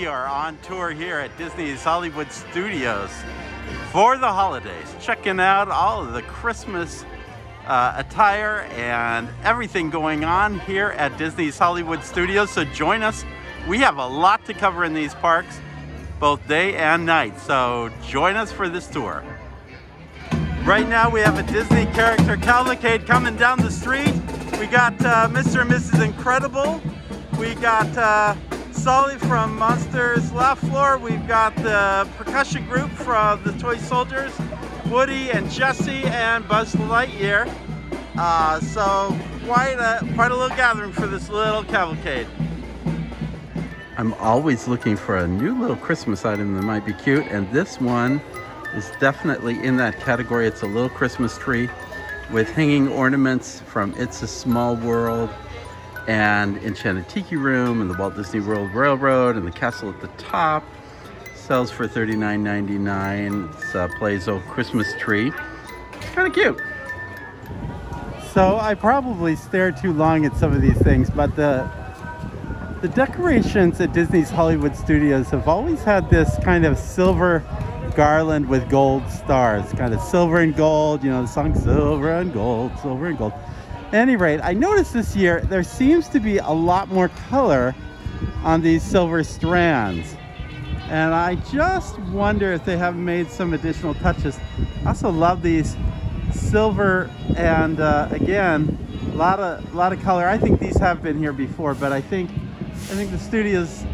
we are on tour here at Disney's Hollywood Studios for the holidays, checking out all of the Christmas uh, attire and everything going on here at Disney's Hollywood Studios. So join us. We have a lot to cover in these parks, both day and night. So join us for this tour. Right now we have a Disney character cavalcade coming down the street. We got uh, Mr. and Mrs. Incredible. We got uh, Sully from Monsters Laugh Floor. We've got the percussion group from the Toy Soldiers, Woody and Jesse and Buzz Lightyear. Uh, so quite a quite a little gathering for this little cavalcade. I'm always looking for a new little Christmas item that might be cute, and this one is definitely in that category. It's a little Christmas tree with hanging ornaments from It's a Small World and Enchanted Tiki Room and the Walt Disney World Railroad and the castle at the top. Sells for $39.99. It's uh, a Playzo Christmas tree. Kind of cute. So I probably stare too long at some of these things, but the the decorations at Disney's Hollywood Studios have always had this kind of silver garland with gold stars, kind of silver and gold, you know, the song Silver and Gold, Silver and Gold. Any rate, I noticed this year there seems to be a lot more color on these silver strands. And I just wonder if they have made some additional touches. I also love these silver and uh, again, a lot of lot of color. I think these have been here before, but I think I think the studios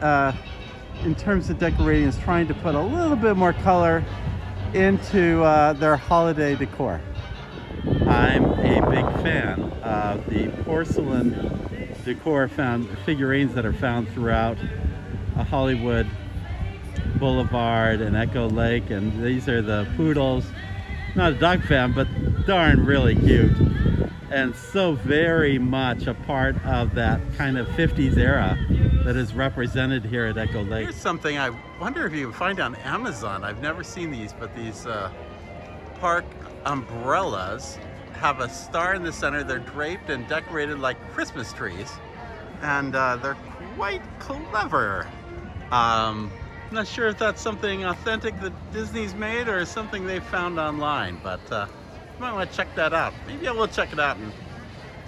uh, in terms of decorating is trying to put a little bit more color into uh, their holiday decor. I'm fan of the porcelain decor found figurines that are found throughout uh, Hollywood Boulevard and Echo Lake and these are the poodles not a dog fan but darn really cute and so very much a part of that kind of 50s era that is represented here at Echo Lake. Here's something I wonder if you can find on Amazon. I've never seen these, but these uh, park umbrellas have a star in the center. They're draped and decorated like Christmas trees, and uh, they're quite clever. Um, not sure if that's something authentic that Disney's made or something they found online, but uh, you might want to check that out. Maybe I will check it out and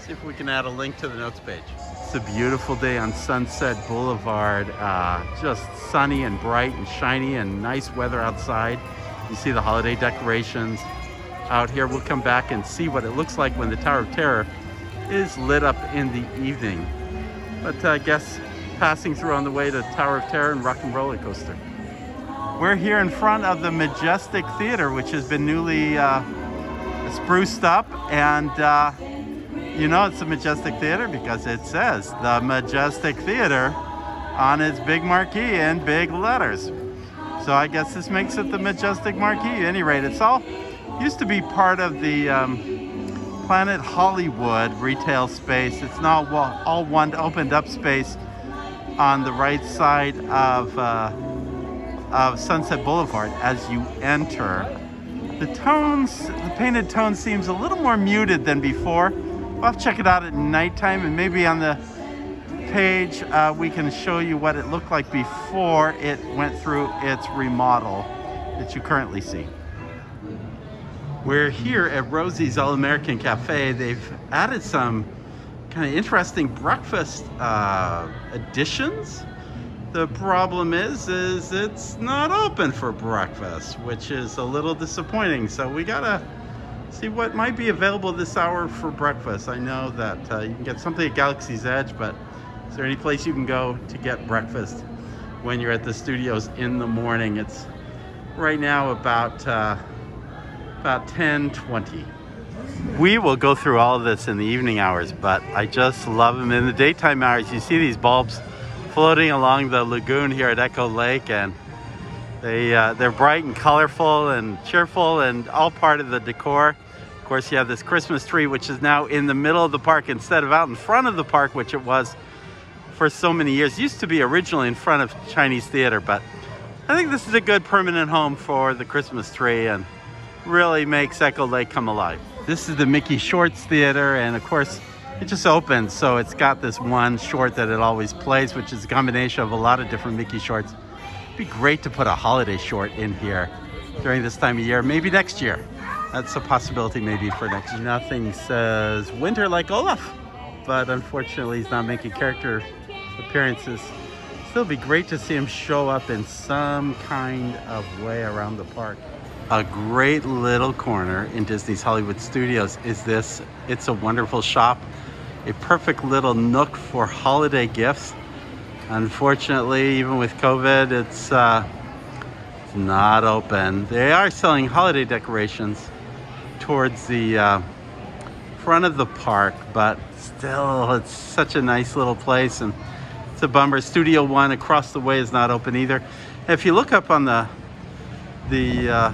see if we can add a link to the notes page. It's a beautiful day on Sunset Boulevard. Uh, just sunny and bright and shiny and nice weather outside. You see the holiday decorations out here. We'll come back and see what it looks like when the Tower of Terror is lit up in the evening. But uh, I guess passing through on the way to Tower of Terror and Rock and Roller Coaster. We're here in front of the Majestic Theater, which has been newly uh, spruced up and uh, you know it's the Majestic Theater because it says the Majestic Theater on its big marquee in big letters. So I guess this makes it the Majestic Marquee. At any rate, it's all used to be part of the um, Planet Hollywood retail space. It's now all one opened up space on the right side of, uh, of Sunset Boulevard as you enter. The tones, the painted tone seems a little more muted than before. We'll check it out at nighttime and maybe on the page uh, we can show you what it looked like before it went through its remodel that you currently see. We're here at Rosie's All American Cafe. They've added some kind of interesting breakfast uh, additions. The problem is, is it's not open for breakfast, which is a little disappointing. So we gotta see what might be available this hour for breakfast. I know that uh, you can get something at Galaxy's Edge, but is there any place you can go to get breakfast when you're at the studios in the morning? It's right now about uh, about 10:20. We will go through all of this in the evening hours, but I just love them in the daytime hours. You see these bulbs floating along the lagoon here at Echo Lake, and they uh, they're bright and colorful and cheerful, and all part of the decor. Of course, you have this Christmas tree, which is now in the middle of the park instead of out in front of the park, which it was for so many years. It used to be originally in front of Chinese Theater, but I think this is a good permanent home for the Christmas tree and really makes Echo Lake come alive. This is the Mickey Shorts Theater, and of course, it just opened. So it's got this one short that it always plays, which is a combination of a lot of different Mickey shorts. It'd be great to put a holiday short in here during this time of year, maybe next year. That's a possibility maybe for next year. Nothing says winter like Olaf, but unfortunately he's not making character appearances. Still be great to see him show up in some kind of way around the park. A great little corner in Disney's Hollywood Studios is this It's a Wonderful Shop, a perfect little nook for holiday gifts. Unfortunately, even with COVID, it's, uh, not open. They are selling holiday decorations towards the uh, front of the park, but still, it's such a nice little place. And it's a bummer. Studio One across the way is not open either. If you look up on the the uh,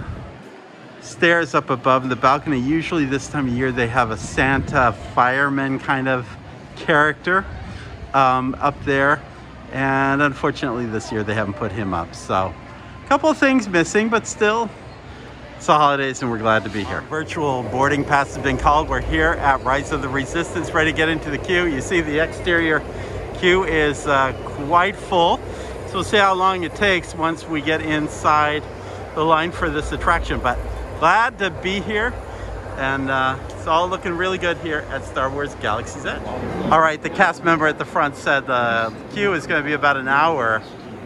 stairs up above the balcony, usually this time of year they have a Santa fireman kind of character um, up there, and unfortunately this year they haven't put him up. So, a couple of things missing, but still. It's the holidays and we're glad to be here. Virtual boarding pass has been called. We're here at Rise of the Resistance, ready to get into the queue. You see the exterior queue is uh, quite full. So we'll see how long it takes once we get inside the line for this attraction. But glad to be here. And uh, it's all looking really good here at Star Wars Galaxy's Edge. All right, the cast member at the front said the queue is going to be about an hour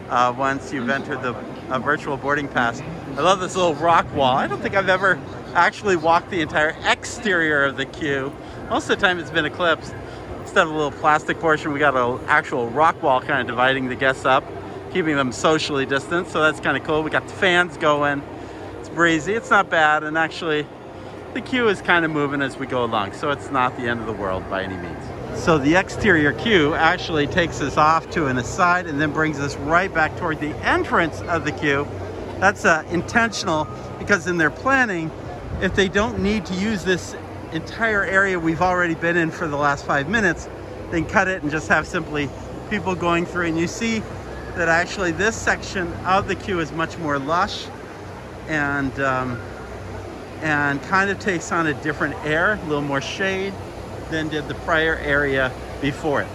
uh, once you've entered the virtual boarding pass. I love this little rock wall. I don't think I've ever actually walked the entire exterior of the queue. Most of the time it's been eclipsed instead of a little plastic portion, we got an actual rock wall kind of dividing the guests up, keeping them socially distanced. So that's kind of cool. We got the fans going. Breezy. It's not bad. And actually, the queue is kind of moving as we go along. So it's not the end of the world by any means. So the exterior queue actually takes us off to an aside and then brings us right back toward the entrance of the queue. That's uh, intentional because in their planning, if they don't need to use this entire area we've already been in for the last five minutes, then cut it and just have simply people going through. And you see that actually this section of the queue is much more lush and um, and kind of takes on a different air, a little more shade than did the prior area before it.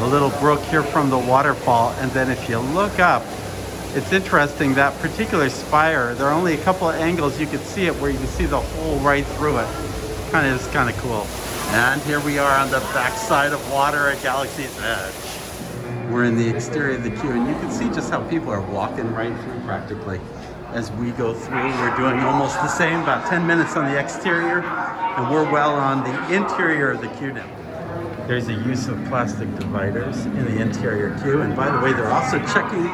A little brook here from the waterfall, and then if you look up, it's interesting that particular spire, there are only a couple of angles you can see it where you can see the hole right through it kind of is kind of cool. And here we are on the backside of water at Galaxy's Edge. We're in the exterior of the queue, and you can see just how people are walking right through practically. As we go through, we're doing almost the same, about 10 minutes on the exterior, and we're well on the interior of the queue now. There's a use of plastic dividers in the interior queue, and by the way, they're also checking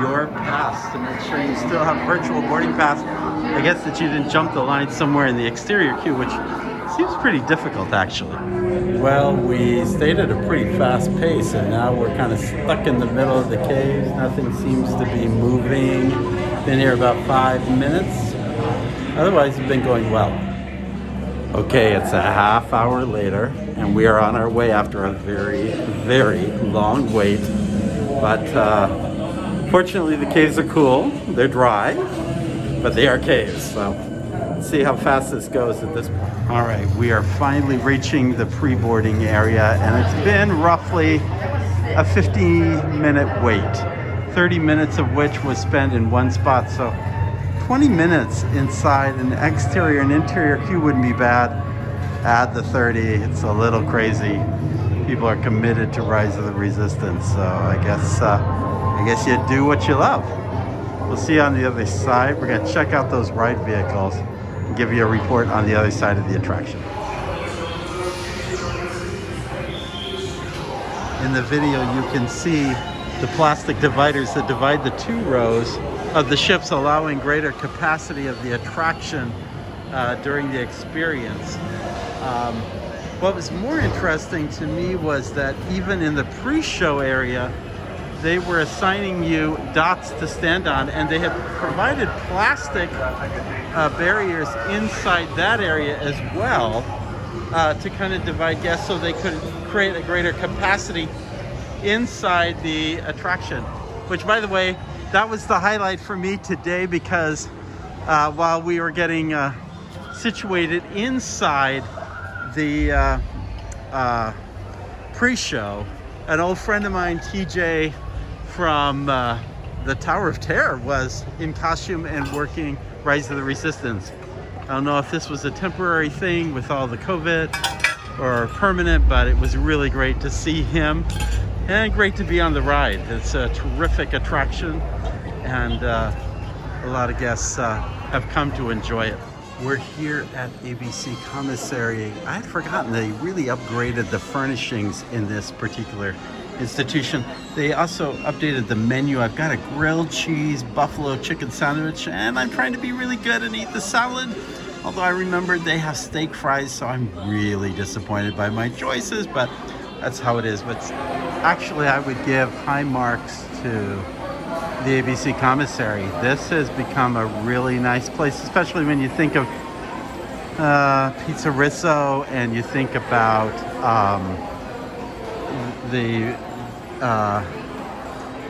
your pass to make sure you still have virtual boarding pass. I guess that you didn't jump the line somewhere in the exterior queue, which Seems pretty difficult, actually. Well, we stayed at a pretty fast pace, and now we're kind of stuck in the middle of the caves. Nothing seems to be moving. Been here about five minutes. Otherwise, it's been going well. Okay, it's a half hour later, and we are on our way after a very, very long wait. But uh, fortunately, the caves are cool. They're dry, but they are caves, so see how fast this goes at this point. All right, we are finally reaching the pre-boarding area and it's been roughly a 15 minute wait. 30 minutes of which was spent in one spot. So 20 minutes inside an exterior and interior queue wouldn't be bad. Add the 30, it's a little crazy. People are committed to Rise of the Resistance, so I guess uh, I guess you do what you love. We'll see you on the other side. We're gonna check out those ride vehicles give you a report on the other side of the attraction. In the video, you can see the plastic dividers that divide the two rows of the ships, allowing greater capacity of the attraction uh, during the experience. Um, what was more interesting to me was that even in the pre-show area, they were assigning you dots to stand on, and they had provided plastic uh, barriers inside that area as well uh, to kind of divide guests so they could create a greater capacity inside the attraction. Which, by the way, that was the highlight for me today because uh, while we were getting uh, situated inside the uh, uh, pre-show, an old friend of mine, TJ from uh, the Tower of Terror, was in costume and working Rise of the Resistance. I don't know if this was a temporary thing with all the COVID or permanent, but it was really great to see him and great to be on the ride. It's a terrific attraction, and uh, a lot of guests uh, have come to enjoy it. We're here at ABC Commissary. I had forgotten they really upgraded the furnishings in this particular institution. They also updated the menu. I've got a grilled cheese buffalo chicken sandwich, and I'm trying to be really good and eat the salad. Although I remembered they have steak fries, so I'm really disappointed by my choices, but that's how it is. But actually, I would give high marks to the ABC commissary. This has become a really nice place, especially when you think of uh, PizzeRizzo and you think about um, the uh,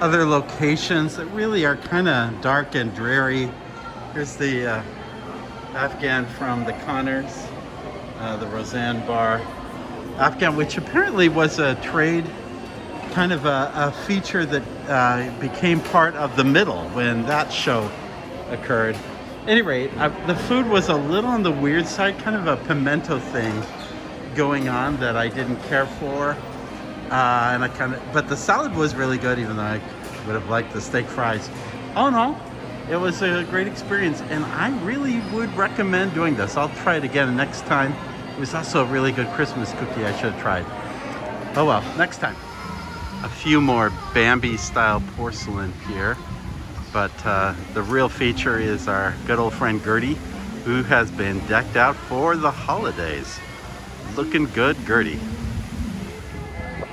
other locations that really are kind of dark and dreary. Here's the uh, Afghan from the Connors, uh, the Roseanne Barr. Afghan, which apparently was a trade, kind of a, a feature that uh, became part of the middle when that show occurred. Any rate, I, the food was a little on the weird side, kind of a pimento thing going on that I didn't care for. Uh, and I kind of, but the salad was really good, even though I would have liked the steak fries. All in all, it was a great experience, and I really would recommend doing this. I'll try it again next time. It was also a really good Christmas cookie I should have tried. Oh well, next time. A few more Bambi style porcelain here, but uh, the real feature is our good old friend Gertie, who has been decked out for the holidays. Looking good, Gertie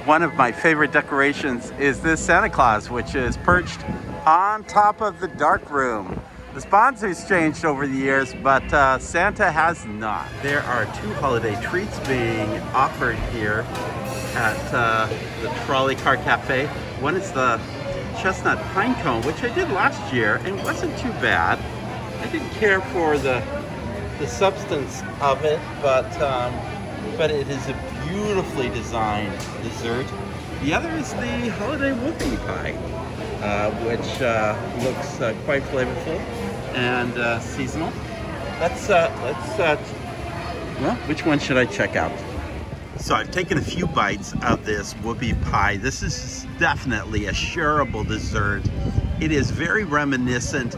one of my favorite decorations is this Santa Claus, which is perched on top of the dark room. The sponsors changed over the years, but uh, Santa has not. There are two holiday treats being offered here at uh, the Trolley Car Cafe. One is the chestnut pine cone, which I did last year and wasn't too bad. I didn't care for the the substance of it, but um, but it is a beautifully designed dessert. The other is the holiday whoopie pie, uh, which uh, looks uh, quite flavorful and uh, seasonal. Let's uh, let's uh, well, which one should I check out? So I've taken a few bites of this whoopie pie. This is definitely a shareable dessert. It is very reminiscent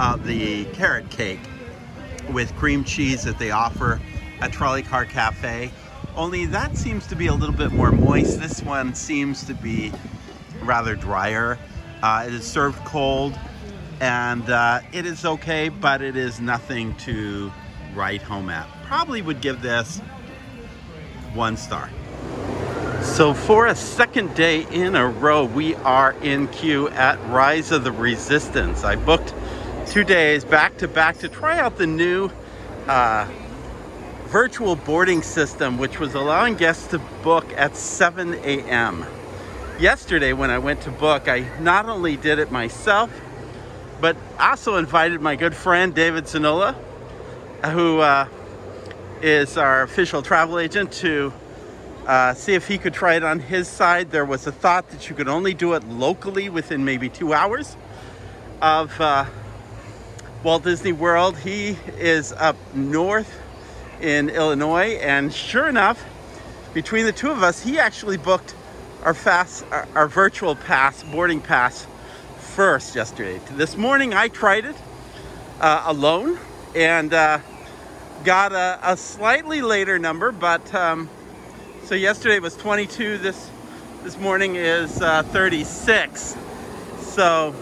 of the carrot cake with cream cheese that they offer at Trolley Car Cafe. Only that seems to be a little bit more moist. This one seems to be rather drier. Uh, it is served cold and uh, it is okay, but it is nothing to write home at. Probably would give this one star. So for a second day in a row, we are in queue at Rise of the Resistance. I booked two days back to back to try out the new uh, virtual boarding system, which was allowing guests to book at 7 a.m. Yesterday, when I went to book, I not only did it myself, but also invited my good friend David Zanola, who uh, is our official travel agent, to uh, see if he could try it on his side. There was a thought that you could only do it locally within maybe two hours of uh, Walt Disney World. He is up north in Illinois, and sure enough, between the two of us, he actually booked our fast, our, our virtual pass, boarding pass, first yesterday. This morning, I tried it uh, alone and uh, got a, a, slightly later number, but um, so yesterday was 22. This this morning is uh, 36. So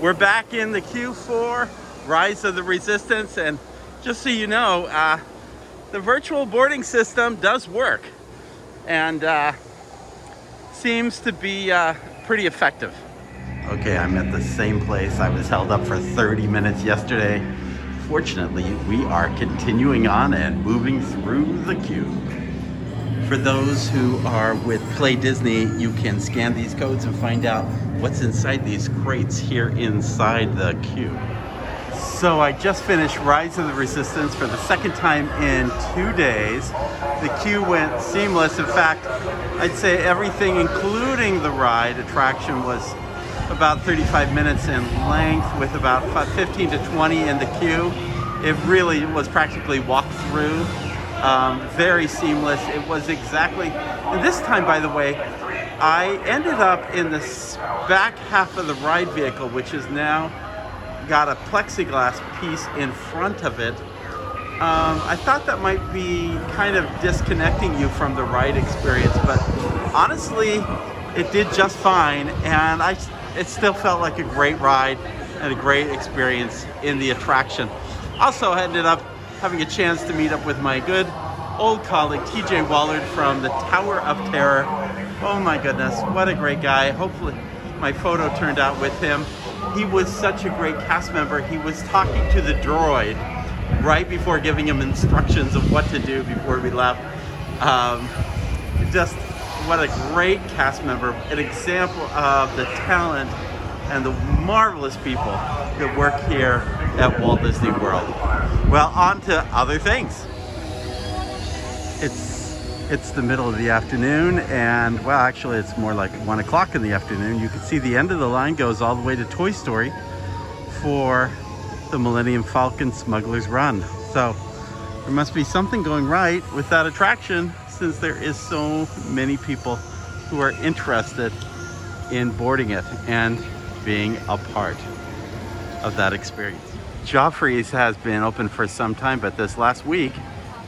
we're back in the queue for Rise of the Resistance, and just so you know, uh, the virtual boarding system does work and uh, seems to be uh, pretty effective. Okay, I'm at the same place. I was held up for 30 minutes yesterday. Fortunately, we are continuing on and moving through the queue. For those who are with Play Disney, you can scan these codes and find out what's inside these crates here inside the queue. So I just finished Rise of the Resistance for the second time in two days. The queue went seamless. In fact, I'd say everything, including the ride attraction, was about 35 minutes in length with about 15 to 20 in the queue. It really was practically walk through. Um, very seamless. It was exactly, and this time, by the way, I ended up in the back half of the ride vehicle, which is now got a plexiglass piece in front of it. Um, I thought that might be kind of disconnecting you from the ride experience, but honestly, it did just fine, and I it still felt like a great ride and a great experience in the attraction. Also, ended up having a chance to meet up with my good old colleague TJ Wallard from the Tower of Terror. Oh my goodness, what a great guy! Hopefully, my photo turned out with him he was such a great cast member. He was talking to the droid right before giving him instructions of what to do before we left. Um, just what a great cast member, an example of the talent and the marvelous people that work here at Walt Disney World. Well, on to other things. It's it's the middle of the afternoon, and well, actually, it's more like one o'clock in the afternoon. You can see the end of the line goes all the way to Toy Story for the Millennium Falcon Smuggler's Run. So there must be something going right with that attraction since there is so many people who are interested in boarding it and being a part of that experience. Joffrey's has been open for some time, but this last week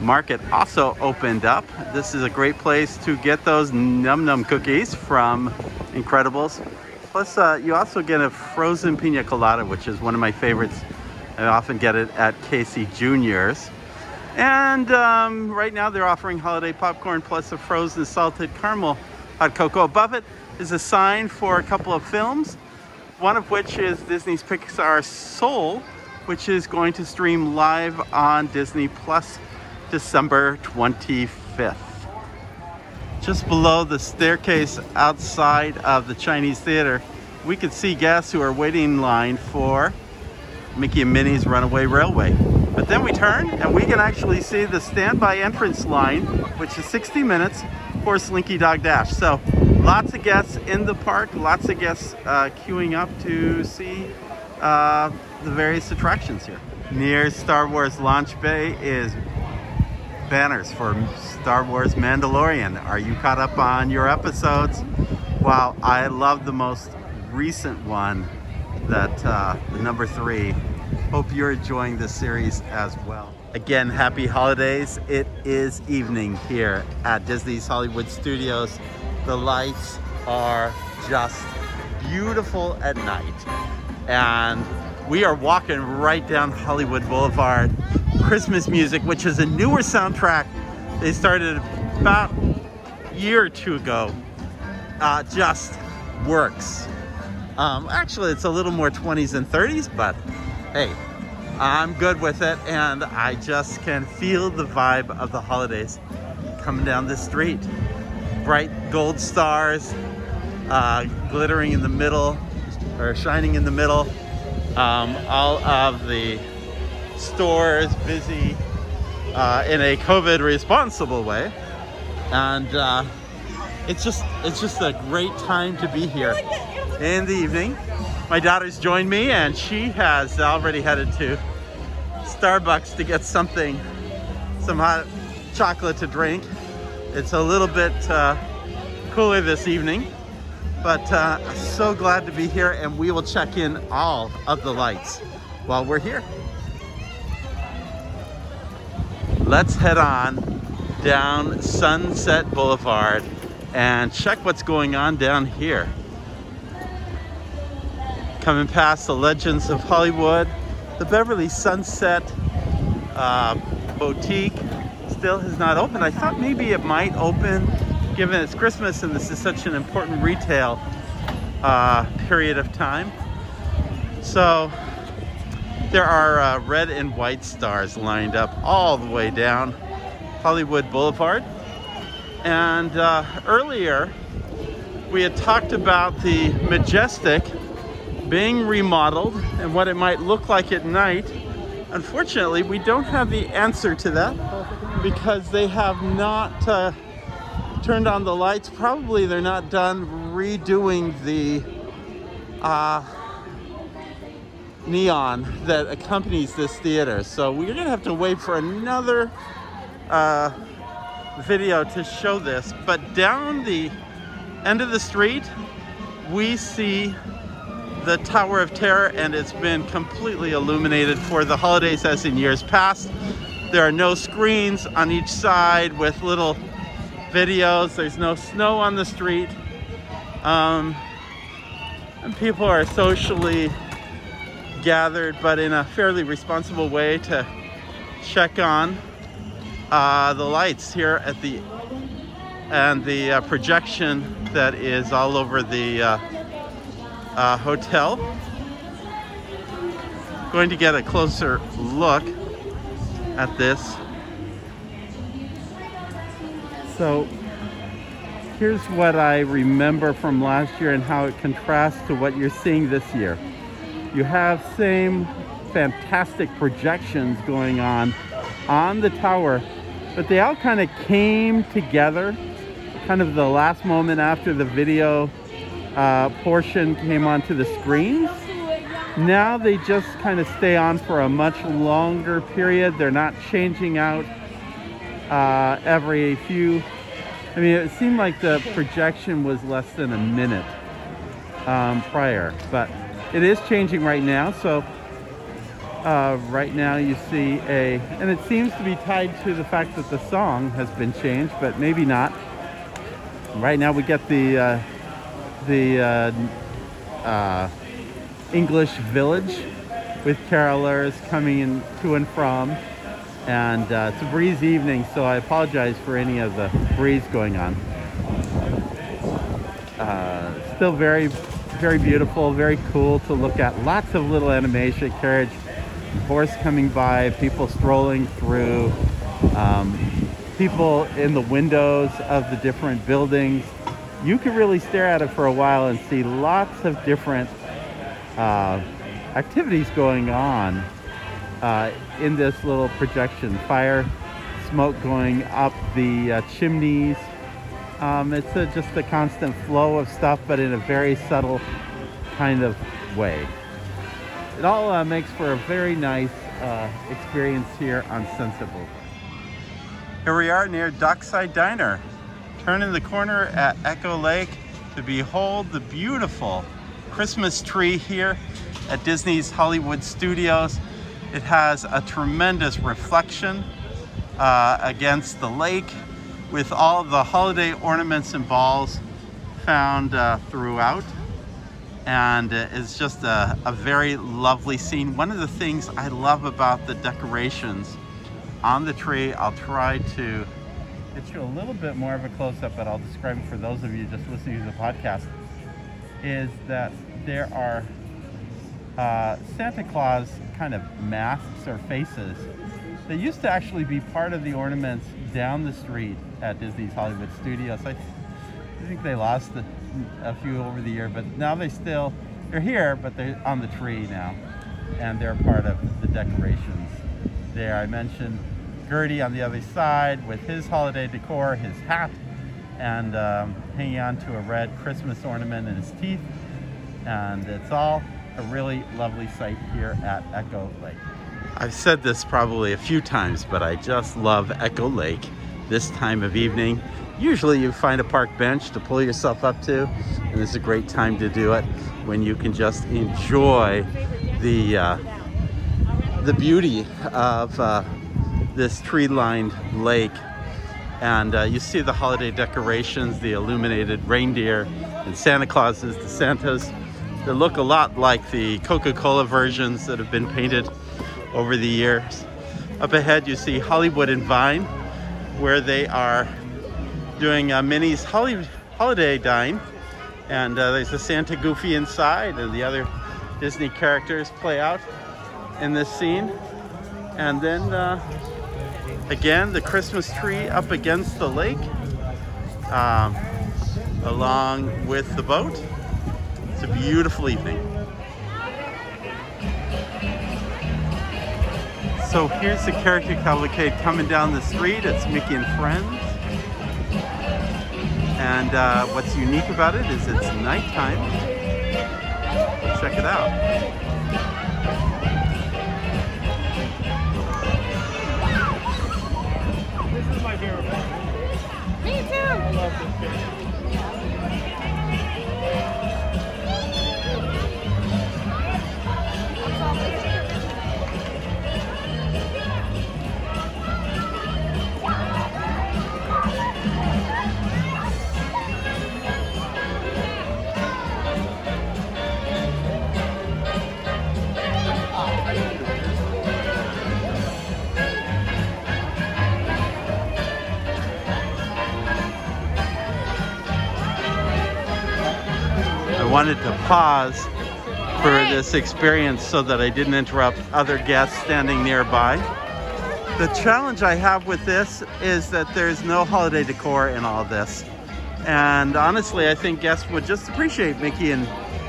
market also opened up. This is a great place to get those num num cookies from Incredibles. Plus, uh, you also get a frozen pina colada, which is one of my favorites. I often get it at Casey Junior's. And um, right now they're offering holiday popcorn plus a frozen salted caramel hot cocoa. Above it is a sign for a couple of films, one of which is Disney's Pixar Soul, which is going to stream live on Disney Plus December 25th. Just below the staircase outside of the Chinese Theater, we could see guests who are waiting in line for Mickey and Minnie's Runaway Railway. But then we turn and we can actually see the standby entrance line, which is 60 minutes for Slinky Dog Dash. So lots of guests in the park, lots of guests uh, queuing up to see uh, the various attractions here. Near Star Wars Launch Bay is banners for Star Wars Mandalorian. Are you caught up on your episodes? Wow, I love the most recent one, that uh, the number three. Hope you're enjoying this series as well. Again, happy holidays. It is evening here at Disney's Hollywood Studios. The lights are just beautiful at night. And we are walking right down Hollywood Boulevard Christmas music, which is a newer soundtrack. They started about a year or two ago. Uh, just works. Um, actually, it's a little more 20s and 30s, but hey, I'm good with it, and I just can feel the vibe of the holidays coming down the street. Bright gold stars uh, glittering in the middle, or shining in the middle. Um, all of the stores busy uh, in a COVID responsible way. And uh, it's just it's just a great time to be here in the evening. My daughter's joined me and she has already headed to Starbucks to get something, some hot chocolate to drink. It's a little bit uh, cooler this evening, but uh, so glad to be here and we will check in all of the lights while we're here. Let's head on down Sunset Boulevard and check what's going on down here. Coming past the Legends of Hollywood, the Beverly Sunset uh, Boutique still has not opened. I thought maybe it might open given it's Christmas and this is such an important retail uh, period of time. So there are uh, red and white stars lined up all the way down Hollywood Boulevard. And uh, earlier, we had talked about the majestic being remodeled and what it might look like at night. Unfortunately, we don't have the answer to that because they have not uh, turned on the lights. Probably they're not done redoing the uh, neon that accompanies this theater. So we're gonna have to wait for another uh, video to show this. But down the end of the street, we see the Tower of Terror and it's been completely illuminated for the holidays as in years past. There are no screens on each side with little videos. There's no snow on the street. Um, and people are socially gathered, but in a fairly responsible way to check on uh, the lights here at the and the uh, projection that is all over the uh, uh, hotel. Going to get a closer look at this. So here's what I remember from last year and how it contrasts to what you're seeing this year. You have same fantastic projections going on on the tower, but they all kind of came together kind of the last moment after the video uh, portion came onto the screens. Now they just kind of stay on for a much longer period. They're not changing out uh, every few. I mean, it seemed like the projection was less than a minute um, prior, but it is changing right now. So uh, right now you see a, and it seems to be tied to the fact that the song has been changed, but maybe not. Right now we get the uh, the uh, uh, English village with carolers coming in to and from. And uh, it's a breeze evening, so I apologize for any of the breeze going on. Uh, still very, very beautiful, very cool to look at. Lots of little animation, carriage, horse coming by, people strolling through, um, people in the windows of the different buildings you can really stare at it for a while and see lots of different uh, activities going on uh, in this little projection. Fire, smoke going up the uh, chimneys. Um, it's a, just a constant flow of stuff, but in a very subtle kind of way. It all uh, makes for a very nice uh, experience here on Sunset Boulevard. Here we are near Dockside Diner. Turning the corner at Echo Lake to behold the beautiful Christmas tree here at Disney's Hollywood Studios. It has a tremendous reflection uh, against the lake with all the holiday ornaments and balls found uh, throughout. And it's just a, a very lovely scene. One of the things I love about the decorations on the tree, I'll try to get you a little bit more of a close-up, but I'll describe it for those of you just listening to the podcast, is that there are uh, Santa Claus kind of masks or faces that used to actually be part of the ornaments down the street at Disney's Hollywood Studios. I, I think they lost a, a few over the year, but now they still, they're here, but they're on the tree now, and they're part of the decorations there. I mentioned Gertie on the other side with his holiday decor, his hat, and um, hanging on to a red Christmas ornament in his teeth. And it's all a really lovely sight here at Echo Lake. I've said this probably a few times, but I just love Echo Lake this time of evening. Usually you find a park bench to pull yourself up to, and it's a great time to do it when you can just enjoy the uh, the beauty of uh, this tree-lined lake and uh, you see the holiday decorations, the illuminated reindeer and Santa Clauses, the Santas that look a lot like the Coca-Cola versions that have been painted over the years. Up ahead you see Hollywood and Vine where they are doing a Minnie's Holly, Holiday Dine and uh, there's a Santa Goofy inside and the other Disney characters play out in this scene and then uh, Again, the Christmas tree up against the lake, um, along with the boat. It's a beautiful evening. So here's the character cavalcade coming down the street. It's Mickey and Friends. And uh, what's unique about it is it's nighttime. Check it out. Pause for this experience so that I didn't interrupt other guests standing nearby. The challenge I have with this is that there's no holiday decor in all this. And honestly, I think guests would just appreciate Mickey and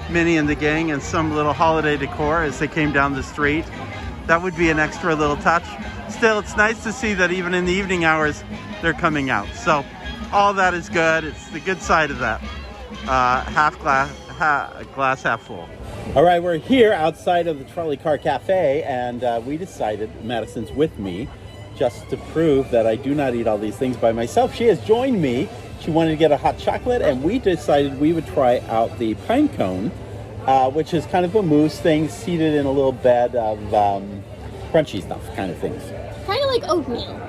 Minnie and the gang and some little holiday decor as they came down the street. That would be an extra little touch. Still, it's nice to see that even in the evening hours, they're coming out. So, all that is good. It's the good side of that. Uh, half glass, ha, glass half full. All right, we're here outside of the Trolley Car Cafe, and uh, we decided Madison's with me just to prove that I do not eat all these things by myself. She has joined me. She wanted to get a hot chocolate, and we decided we would try out the pine cone, uh, which is kind of a mousse thing seated in a little bed of um, crunchy stuff, kind of things. Kind of like oatmeal.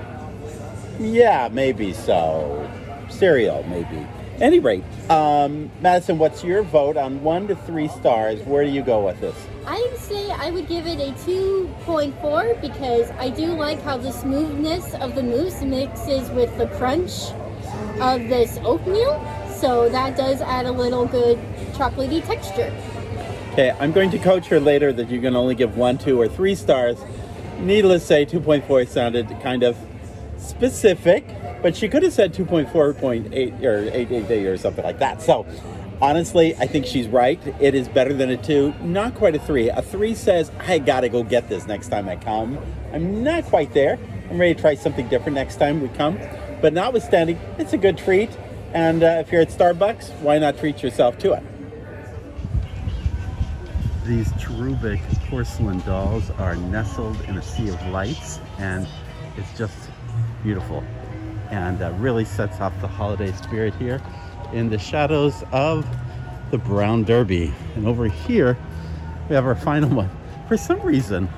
Yeah, maybe so. Cereal, maybe. Any rate, um, Madison, what's your vote on one to three stars? Where do you go with this? I would say I would give it a 2.4 because I do like how the smoothness of the mousse mixes with the crunch of this oatmeal. So that does add a little good chocolatey texture. Okay, I'm going to coach her later that you can only give one, two, or three stars. Needless to say, 2.4 sounded kind of specific, but she could have said 2.4.8 or 888 or something like that. So, honestly, I think she's right. It is better than a two, not quite a three. A three says, I gotta go get this next time I come. I'm not quite there. I'm ready to try something different next time we come. But notwithstanding, it's a good treat. And uh, if you're at Starbucks, why not treat yourself to it? These cherubic porcelain dolls are nestled in a sea of lights, and it's just beautiful and uh, really sets off the holiday spirit here in the shadows of the Brown Derby. And over here, we have our final one. For some reason,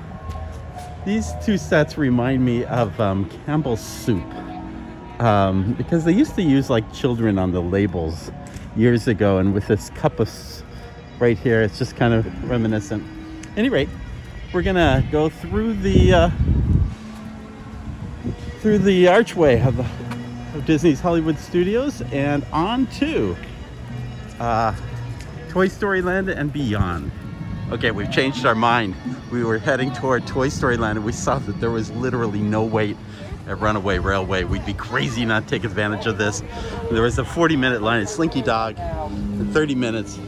these two sets remind me of um, Campbell's soup um, because they used to use like children on the labels years ago, and with this cup of right here, it's just kind of reminiscent. Any rate, we're gonna go through the uh, through the archway of, of Disney's Hollywood Studios and on to uh, Toy Story Land and beyond. Okay, we've changed our mind. We were heading toward Toy Story Land and we saw that there was literally no wait at Runaway Railway. We'd be crazy not to take advantage of this. There was a 40 minute line at Slinky Dog and 30 minutes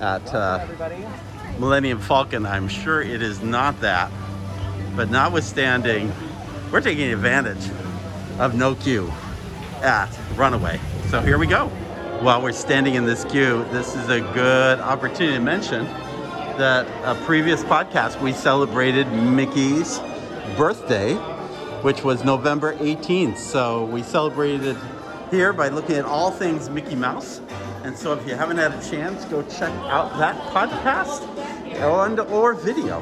at uh, Millennium Falcon. I'm sure it is not that. But notwithstanding, we're taking advantage of no queue at Runaway. So here we go. While we're standing in this queue, this is a good opportunity to mention that a previous podcast we celebrated Mickey's birthday, which was November 18th. So we celebrated here by looking at all things Mickey Mouse. And so if you haven't had a chance, go check out that podcast and or video.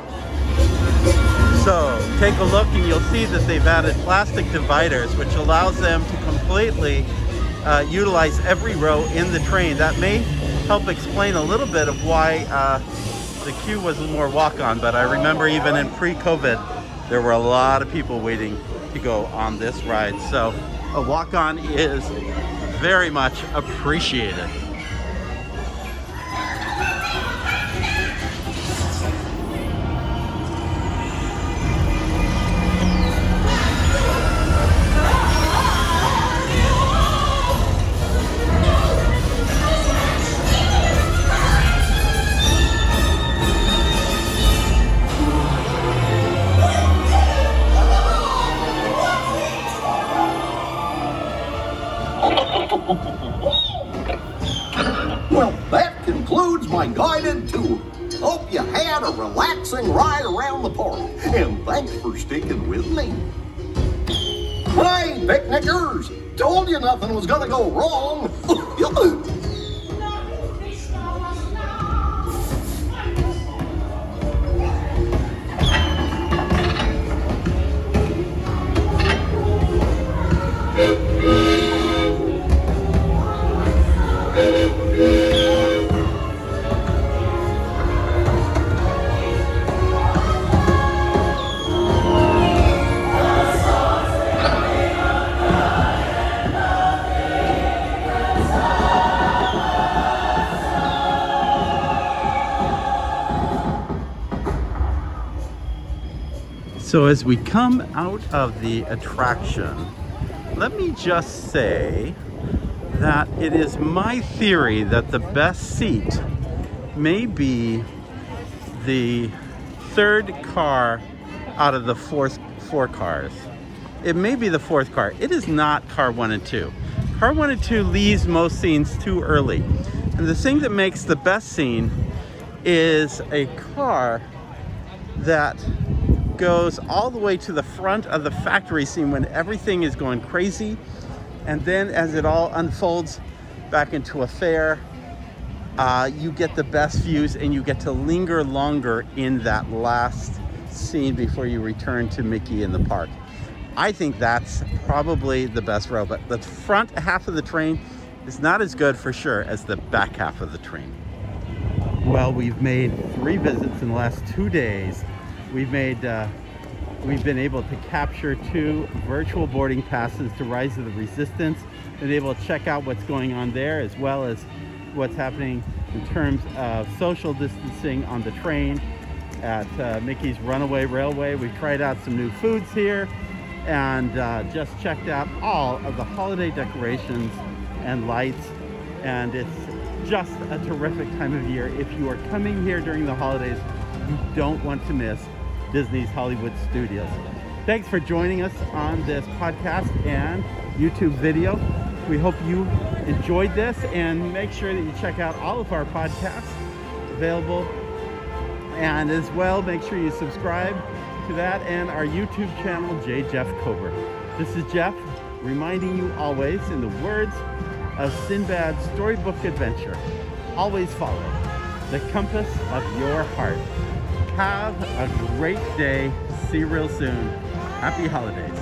So take a look and you'll see that they've added plastic dividers, which allows them to completely uh, utilize every row in the train. That may help explain a little bit of why uh, the queue was more walk-on. But I remember even in pre-COVID, there were a lot of people waiting to go on this ride. So a walk-on is very much appreciated. well, that concludes my guided tour. Hope you had a relaxing ride around the park, and thanks for sticking with me. Hey, picnickers! Told you nothing was gonna go wrong. So as we come out of the attraction, let me just say that it is my theory that the best seat may be the third car out of the fourth four cars. It may be the fourth car. It is not car one and two. Car one and two leaves most scenes too early. And the thing that makes the best scene is a car that goes all the way to the front of the factory scene when everything is going crazy. And then as it all unfolds back into a fair, uh, you get the best views and you get to linger longer in that last scene before you return to Mickey in the park. I think that's probably the best row, but the front half of the train is not as good for sure as the back half of the train. Well, we've made three visits in the last two days. We've made, uh, we've been able to capture two virtual boarding passes to Rise of the Resistance, been able to check out what's going on there as well as what's happening in terms of social distancing on the train at uh, Mickey's Runaway Railway. We've tried out some new foods here and uh, just checked out all of the holiday decorations and lights. And it's just a terrific time of year. If you are coming here during the holidays, you don't want to miss Disney's Hollywood Studios. Thanks for joining us on this podcast and YouTube video. We hope you enjoyed this and make sure that you check out all of our podcasts available. And as well, make sure you subscribe to that and our YouTube channel, J. Jeff Kober. This is Jeff reminding you always, in the words of Sinbad's storybook adventure, always follow the compass of your heart. Have a great day. See you real soon. Happy holidays.